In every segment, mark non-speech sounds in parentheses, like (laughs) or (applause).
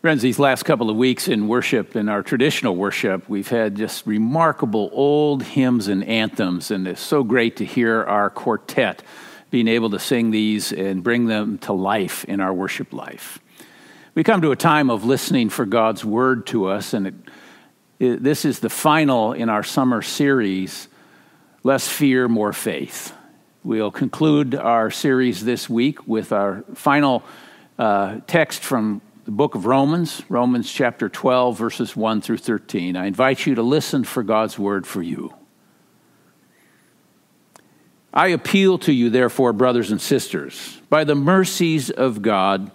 Friends, these last couple of weeks in worship, in our traditional worship, we've had just remarkable old hymns and anthems, and it's so great to hear our quartet being able to sing these and bring them to life in our worship life. We come to a time of listening for God's word to us, and it, it, this is the final in our summer series, Less Fear, More Faith. We'll conclude our series this week with our final uh, text from the book of Romans, Romans chapter 12, verses 1 through 13. I invite you to listen for God's word for you. I appeal to you, therefore, brothers and sisters, by the mercies of God,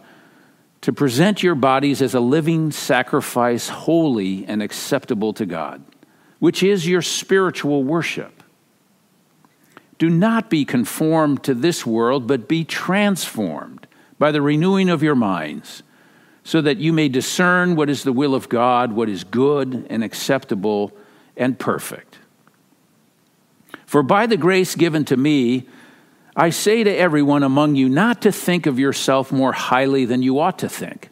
to present your bodies as a living sacrifice, holy and acceptable to God, which is your spiritual worship. Do not be conformed to this world, but be transformed by the renewing of your minds so that you may discern what is the will of God, what is good and acceptable and perfect. For by the grace given to me, I say to everyone among you not to think of yourself more highly than you ought to think,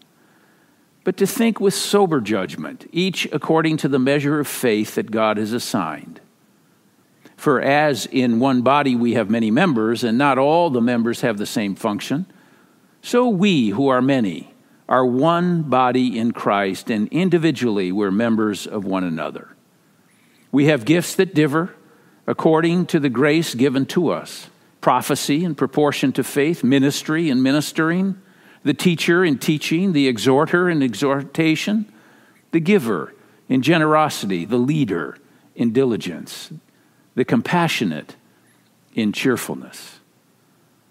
but to think with sober judgment, each according to the measure of faith that God has assigned. For as in one body we have many members, and not all the members have the same function, so we who are many, are one body in Christ, and individually we're members of one another. We have gifts that differ according to the grace given to us prophecy in proportion to faith, ministry in ministering, the teacher in teaching, the exhorter in exhortation, the giver in generosity, the leader in diligence, the compassionate in cheerfulness.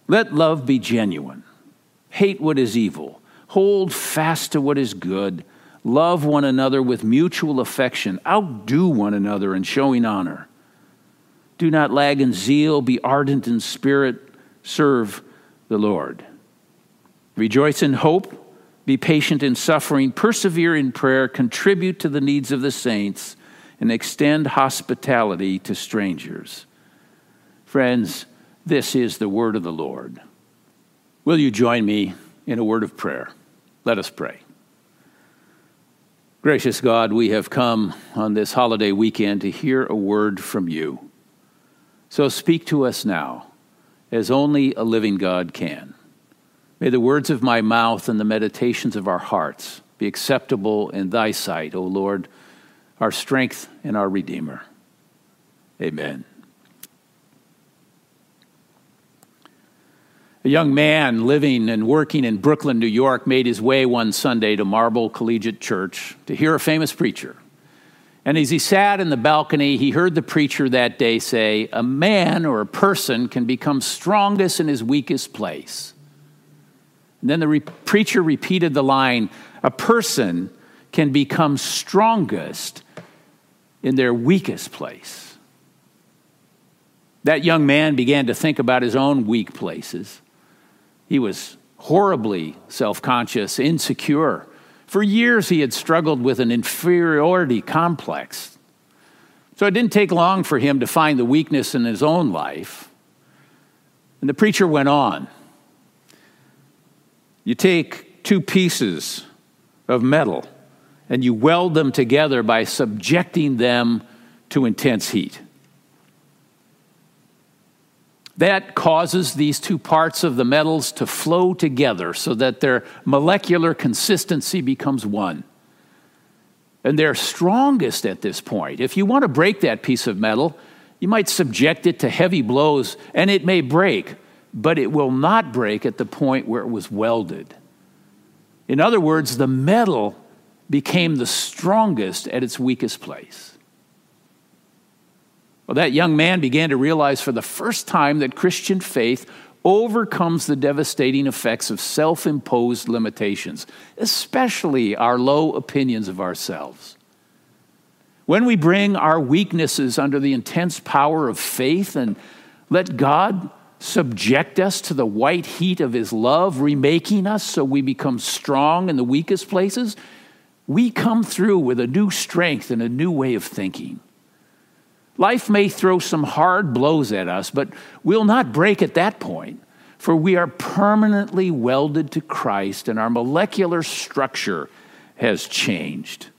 Let love be genuine. Hate what is evil Hold fast to what is good. Love one another with mutual affection. Outdo one another in showing honor. Do not lag in zeal. Be ardent in spirit. Serve the Lord. Rejoice in hope. Be patient in suffering. Persevere in prayer. Contribute to the needs of the saints. And extend hospitality to strangers. Friends, this is the word of the Lord. Will you join me in a word of prayer? Let us pray. Gracious God, we have come on this holiday weekend to hear a word from you. So speak to us now, as only a living God can. May the words of my mouth and the meditations of our hearts be acceptable in thy sight, O Lord, our strength and our Redeemer. Amen. A young man living and working in Brooklyn, New York, made his way one Sunday to Marble Collegiate Church to hear a famous preacher. And as he sat in the balcony, he heard the preacher that day say, A man or a person can become strongest in his weakest place. And then the re- preacher repeated the line, A person can become strongest in their weakest place. That young man began to think about his own weak places. He was horribly self conscious, insecure. For years, he had struggled with an inferiority complex. So it didn't take long for him to find the weakness in his own life. And the preacher went on. You take two pieces of metal and you weld them together by subjecting them to intense heat. That causes these two parts of the metals to flow together so that their molecular consistency becomes one. And they're strongest at this point. If you want to break that piece of metal, you might subject it to heavy blows and it may break, but it will not break at the point where it was welded. In other words, the metal became the strongest at its weakest place. Well, that young man began to realize for the first time that Christian faith overcomes the devastating effects of self imposed limitations, especially our low opinions of ourselves. When we bring our weaknesses under the intense power of faith and let God subject us to the white heat of His love, remaking us so we become strong in the weakest places, we come through with a new strength and a new way of thinking. Life may throw some hard blows at us, but we'll not break at that point, for we are permanently welded to Christ, and our molecular structure has changed.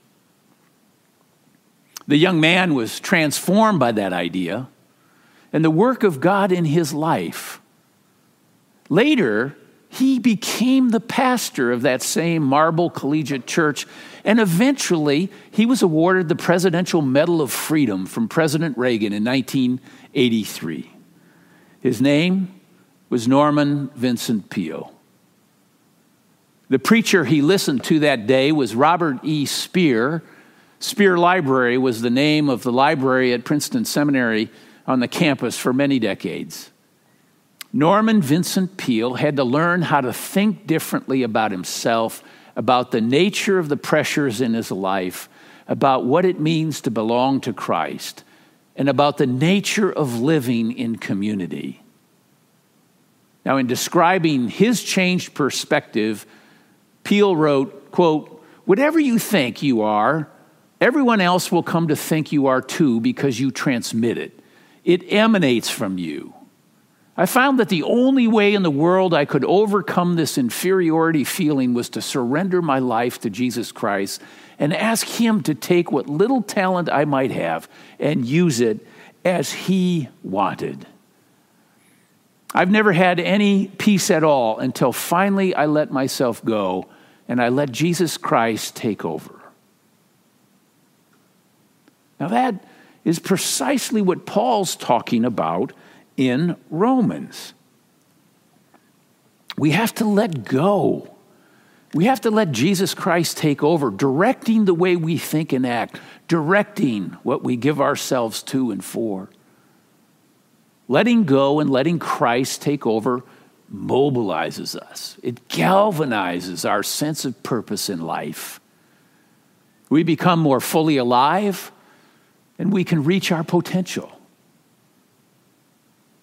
The young man was transformed by that idea and the work of God in his life. Later, he became the pastor of that same Marble Collegiate Church, and eventually he was awarded the Presidential Medal of Freedom from President Reagan in 1983. His name was Norman Vincent Peale. The preacher he listened to that day was Robert E. Speer. Speer Library was the name of the library at Princeton Seminary on the campus for many decades. Norman Vincent Peale had to learn how to think differently about himself, about the nature of the pressures in his life, about what it means to belong to Christ, and about the nature of living in community. Now, in describing his changed perspective, Peale wrote, quote, Whatever you think you are, everyone else will come to think you are too because you transmit it. It emanates from you. I found that the only way in the world I could overcome this inferiority feeling was to surrender my life to Jesus Christ and ask Him to take what little talent I might have and use it as He wanted. I've never had any peace at all until finally I let myself go and I let Jesus Christ take over. Now, that is precisely what Paul's talking about in Romans. We have to let go. We have to let Jesus Christ take over, directing the way we think and act, directing what we give ourselves to and for. Letting go and letting Christ take over mobilizes us, it galvanizes our sense of purpose in life. We become more fully alive and we can reach our potential.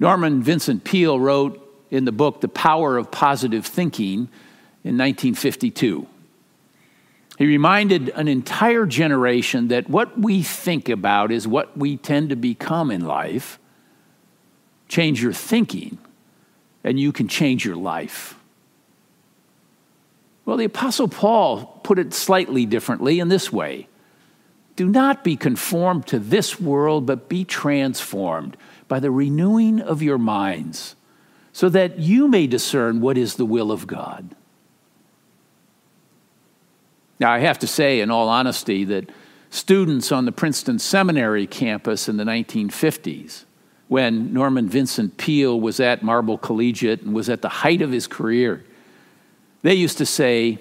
Norman Vincent Peale wrote in the book The Power of Positive Thinking in 1952. He reminded an entire generation that what we think about is what we tend to become in life. Change your thinking, and you can change your life. Well, the Apostle Paul put it slightly differently in this way Do not be conformed to this world, but be transformed by the renewing of your minds, so that you may discern what is the will of God. Now, I have to say, in all honesty, that students on the Princeton Seminary campus in the 1950s, when Norman Vincent Peale was at Marble Collegiate and was at the height of his career, they used to say,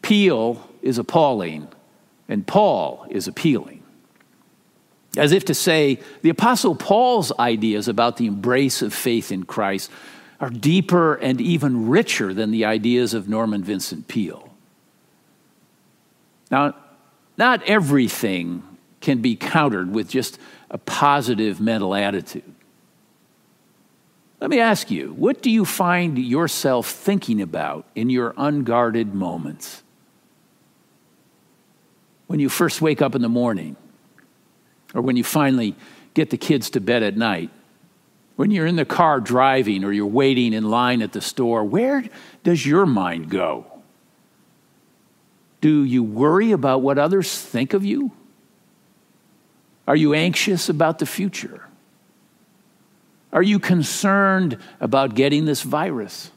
Peale is appalling and Paul is appealing as if to say, the Apostle Paul's ideas about the embrace of faith in Christ are deeper and even richer than the ideas of Norman Vincent Peale. Now, not everything can be countered with just a positive mental attitude. Let me ask you, what do you find yourself thinking about in your unguarded moments? When you first wake up in the morning, or when you finally get the kids to bed at night, when you're in the car driving or you're waiting in line at the store, where does your mind go? Do you worry about what others think of you? Are you anxious about the future? Are you concerned about getting this virus?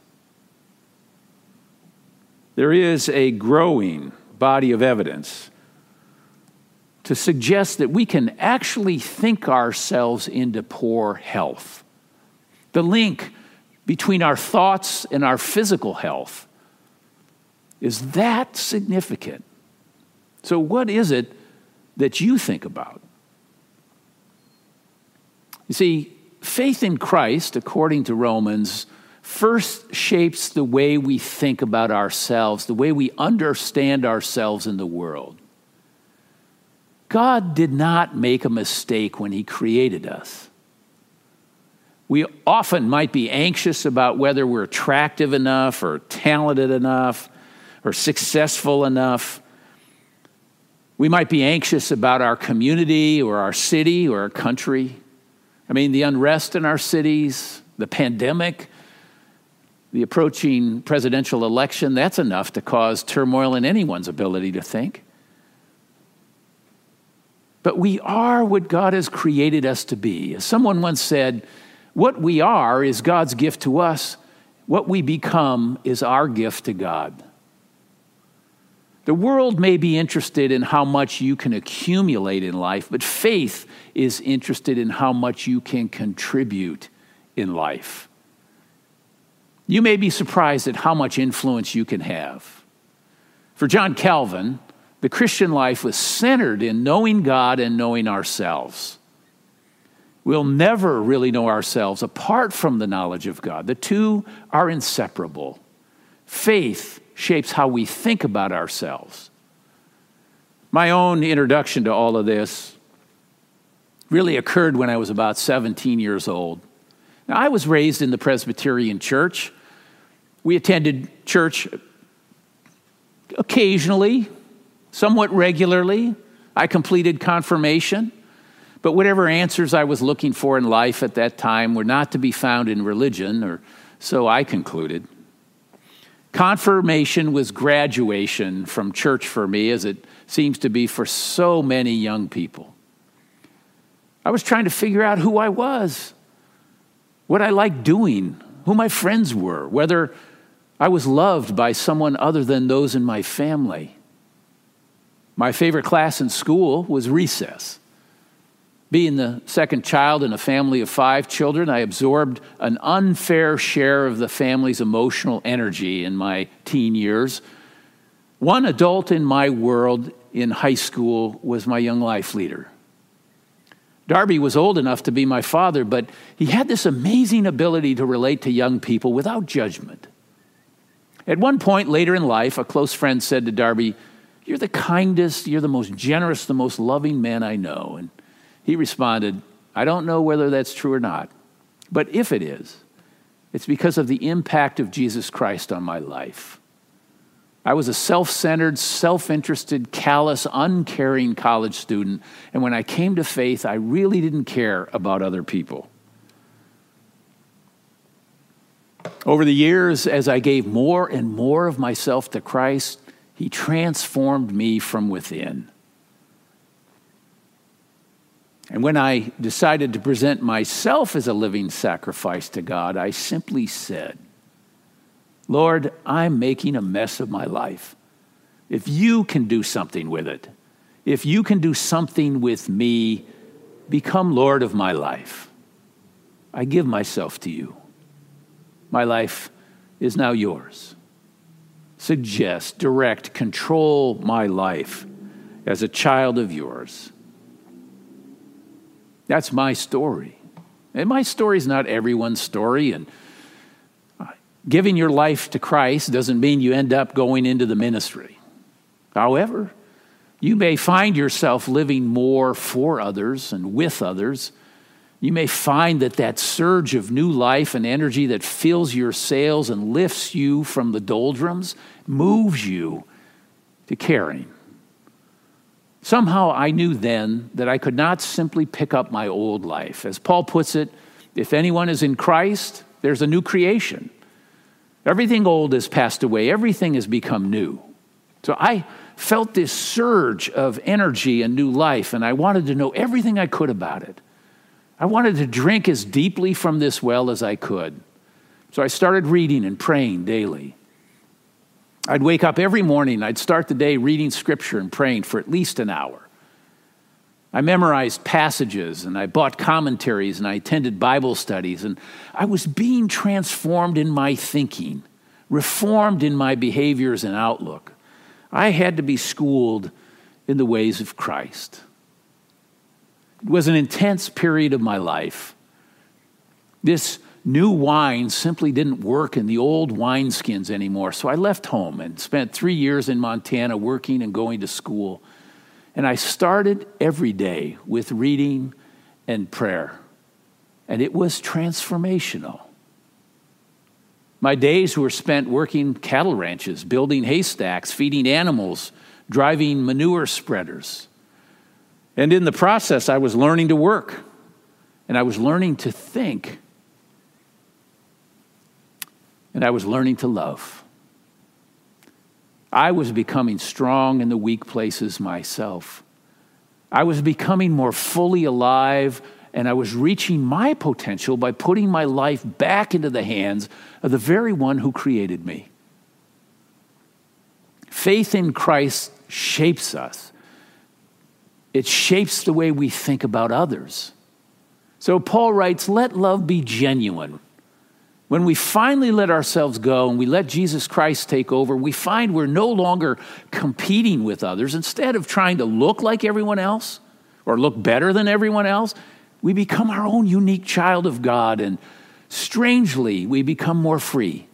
There is a growing body of evidence to suggest that we can actually think ourselves into poor health. The link between our thoughts and our physical health is that significant. So, what is it that you think about? You see, faith in Christ, according to Romans, first shapes the way we think about ourselves, the way we understand ourselves in the world. God did not make a mistake when He created us. We often might be anxious about whether we're attractive enough or talented enough or successful enough. We might be anxious about our community or our city or our country. I mean, the unrest in our cities, the pandemic, the approaching presidential election, that's enough to cause turmoil in anyone's ability to think. But we are what God has created us to be. As someone once said, what we are is God's gift to us, what we become is our gift to God. The world may be interested in how much you can accumulate in life, but faith is interested in how much you can contribute in life. You may be surprised at how much influence you can have. For John Calvin, the Christian life was centered in knowing God and knowing ourselves. We'll never really know ourselves apart from the knowledge of God. The two are inseparable. Faith shapes how we think about ourselves. My own introduction to all of this really occurred when I was about 17 years old. Now, I was raised in the Presbyterian church. We attended church occasionally, somewhat regularly. I completed confirmation. But whatever answers I was looking for in life at that time were not to be found in religion, or so I concluded. Confirmation was graduation from church for me, as it seems to be for so many young people. I was trying to figure out who I was, what I liked doing, who my friends were, whether I was loved by someone other than those in my family. My favorite class in school was recess. Being the second child in a family of five children, I absorbed an unfair share of the family's emotional energy in my teen years. One adult in my world in high school was my young life leader. Darby was old enough to be my father, but he had this amazing ability to relate to young people without judgment. At one point later in life, a close friend said to Darby, You're the kindest, you're the most generous, the most loving man I know. And he responded, I don't know whether that's true or not, but if it is, it's because of the impact of Jesus Christ on my life. I was a self centered, self interested, callous, uncaring college student, and when I came to faith, I really didn't care about other people. Over the years, as I gave more and more of myself to Christ, He transformed me from within. And when I decided to present myself as a living sacrifice to God, I simply said, Lord, I'm making a mess of my life. If you can do something with it, if you can do something with me, become Lord of my life. I give myself to you. My life is now yours. Suggest, direct, control my life as a child of yours. That's my story. And my story is not everyone's story. And uh, giving your life to Christ doesn't mean you end up going into the ministry. However, you may find yourself living more for others and with others. You may find that that surge of new life and energy that fills your sails and lifts you from the doldrums moves you to caring. Somehow I knew then that I could not simply pick up my old life. As Paul puts it, if anyone is in Christ, there's a new creation. Everything old has passed away, everything has become new. So I felt this surge of energy and new life, and I wanted to know everything I could about it. I wanted to drink as deeply from this well as I could. So I started reading and praying daily. I'd wake up every morning, I'd start the day reading scripture and praying for at least an hour. I memorized passages and I bought commentaries and I attended Bible studies, and I was being transformed in my thinking, reformed in my behaviors and outlook. I had to be schooled in the ways of Christ. It was an intense period of my life. This new wine simply didn't work in the old wineskins anymore. So I left home and spent three years in Montana working and going to school. And I started every day with reading and prayer. And it was transformational. My days were spent working cattle ranches, building haystacks, feeding animals, driving manure spreaders. And in the process, I was learning to work and I was learning to think and I was learning to love. I was becoming strong in the weak places myself. I was becoming more fully alive, and I was reaching my potential by putting my life back into the hands of the very one who created me. Faith in Christ shapes us, it shapes the way we think about others. So Paul writes, Let love be genuine. When we finally let ourselves go and we let Jesus Christ take over, we find we're no longer competing with others. Instead of trying to look like everyone else or look better than everyone else, we become our own unique child of God. And strangely, we become more free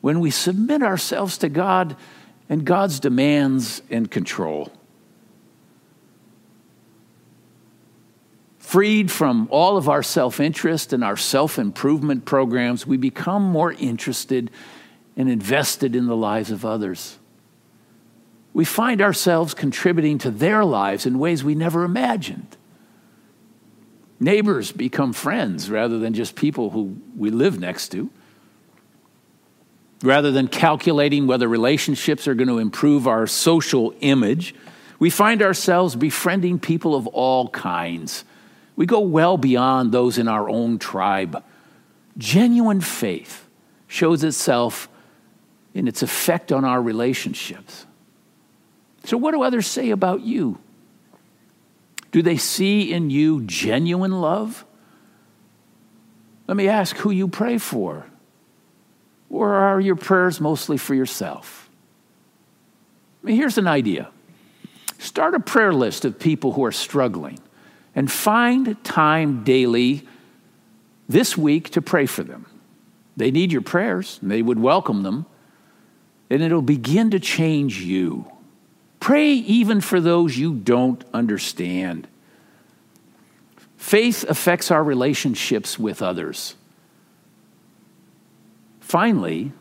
when we submit ourselves to God and God's demands and control. Freed from all of our self interest and our self improvement programs, we become more interested and invested in the lives of others. We find ourselves contributing to their lives in ways we never imagined. Neighbors become friends rather than just people who we live next to. Rather than calculating whether relationships are going to improve our social image, we find ourselves befriending people of all kinds we go well beyond those in our own tribe. Genuine faith shows itself in its effect on our relationships. So, what do others say about you? Do they see in you genuine love? Let me ask who you pray for. Or are your prayers mostly for yourself? I mean, here's an idea start a prayer list of people who are struggling and find time daily this week to pray for them. They need your prayers, and they would welcome them, and it'll begin to change you. Pray even for those you don't understand. Faith affects our relationships with others. Finally,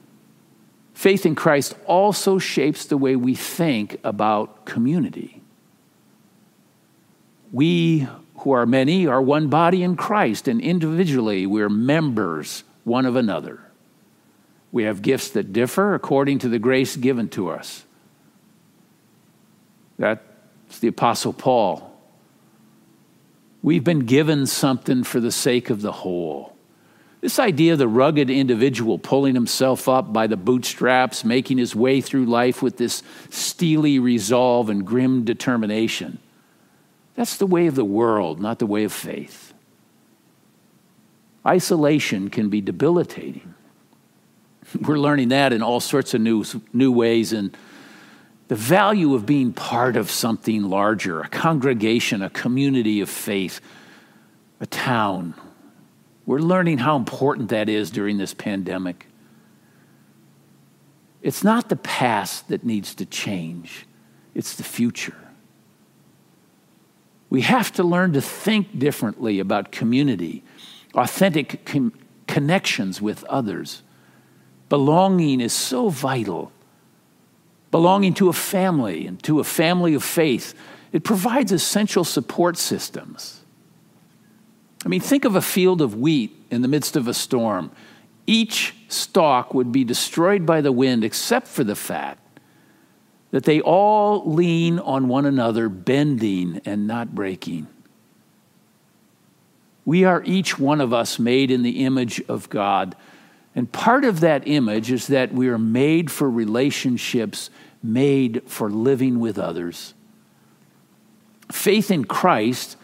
faith in Christ also shapes the way we think about community. We who are many, are one body in Christ, and individually we're members one of another. We have gifts that differ according to the grace given to us. That's the Apostle Paul. We've been given something for the sake of the whole. This idea of the rugged individual pulling himself up by the bootstraps, making his way through life with this steely resolve and grim determination that's the way of the world, not the way of faith. Isolation can be debilitating. (laughs) We're learning that in all sorts of new, new ways. And the value of being part of something larger, a congregation, a community of faith, a town. We're learning how important that is during this pandemic. It's not the past that needs to change, it's the future. We have to learn to think differently about community, authentic com- connections with others. Belonging is so vital. Belonging to a family and to a family of faith, it provides essential support systems. I mean, think of a field of wheat in the midst of a storm. Each stalk would be destroyed by the wind except for the fact that they all lean on one another, bending and not breaking. We are each one of us made in the image of God. And part of that image is that we are made for relationships, made for living with others. Faith in Christ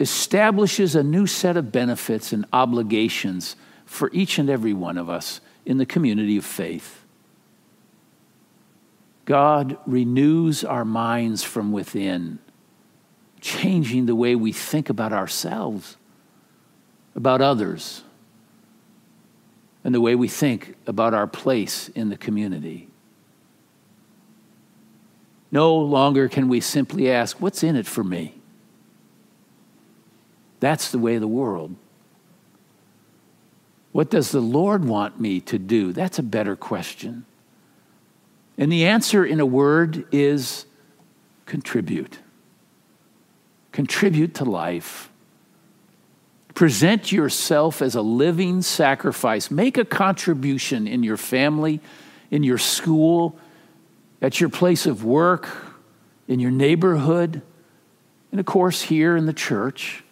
establishes a new set of benefits and obligations for each and every one of us in the community of faith. God renews our minds from within, changing the way we think about ourselves, about others, and the way we think about our place in the community. No longer can we simply ask, What's in it for me? That's the way of the world. What does the Lord want me to do? That's a better question. And the answer, in a word, is contribute. Contribute to life. Present yourself as a living sacrifice. Make a contribution in your family, in your school, at your place of work, in your neighborhood, and of course, here in the church.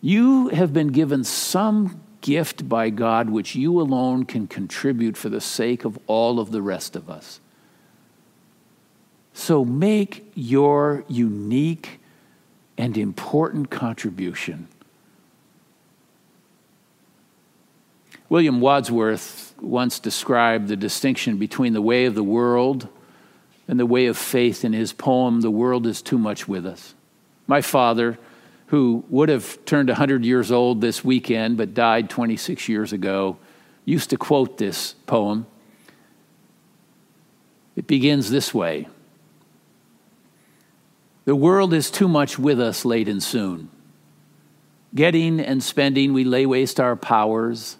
You have been given some gift by God which you alone can contribute for the sake of all of the rest of us. So make your unique and important contribution. William Wordsworth once described the distinction between the way of the world and the way of faith in his poem, The World is Too Much With Us. My father, who would have turned 100 years old this weekend but died 26 years ago, used to quote this poem. It begins this way The world is too much with us late and soon. Getting and spending, we lay waste our powers.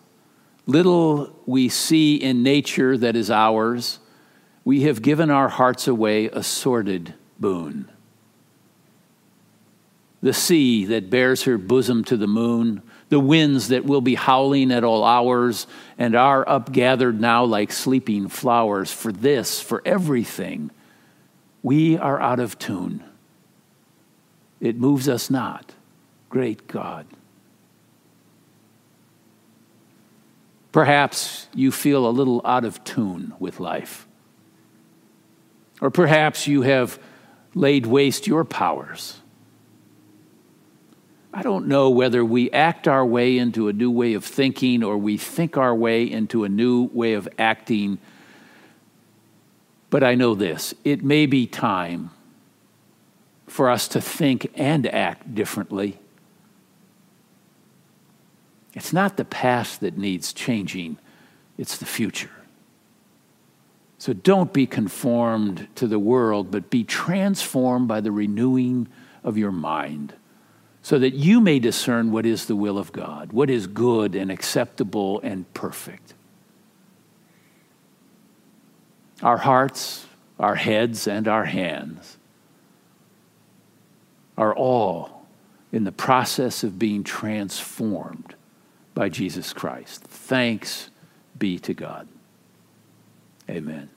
Little we see in nature that is ours. We have given our hearts away a sordid boon the sea that bears her bosom to the moon, the winds that will be howling at all hours and are upgathered now like sleeping flowers. For this, for everything, we are out of tune. It moves us not, great God. Perhaps you feel a little out of tune with life. Or perhaps you have laid waste your powers I don't know whether we act our way into a new way of thinking or we think our way into a new way of acting. But I know this it may be time for us to think and act differently. It's not the past that needs changing, it's the future. So don't be conformed to the world, but be transformed by the renewing of your mind so that you may discern what is the will of God, what is good and acceptable and perfect. Our hearts, our heads, and our hands are all in the process of being transformed by Jesus Christ. Thanks be to God. Amen.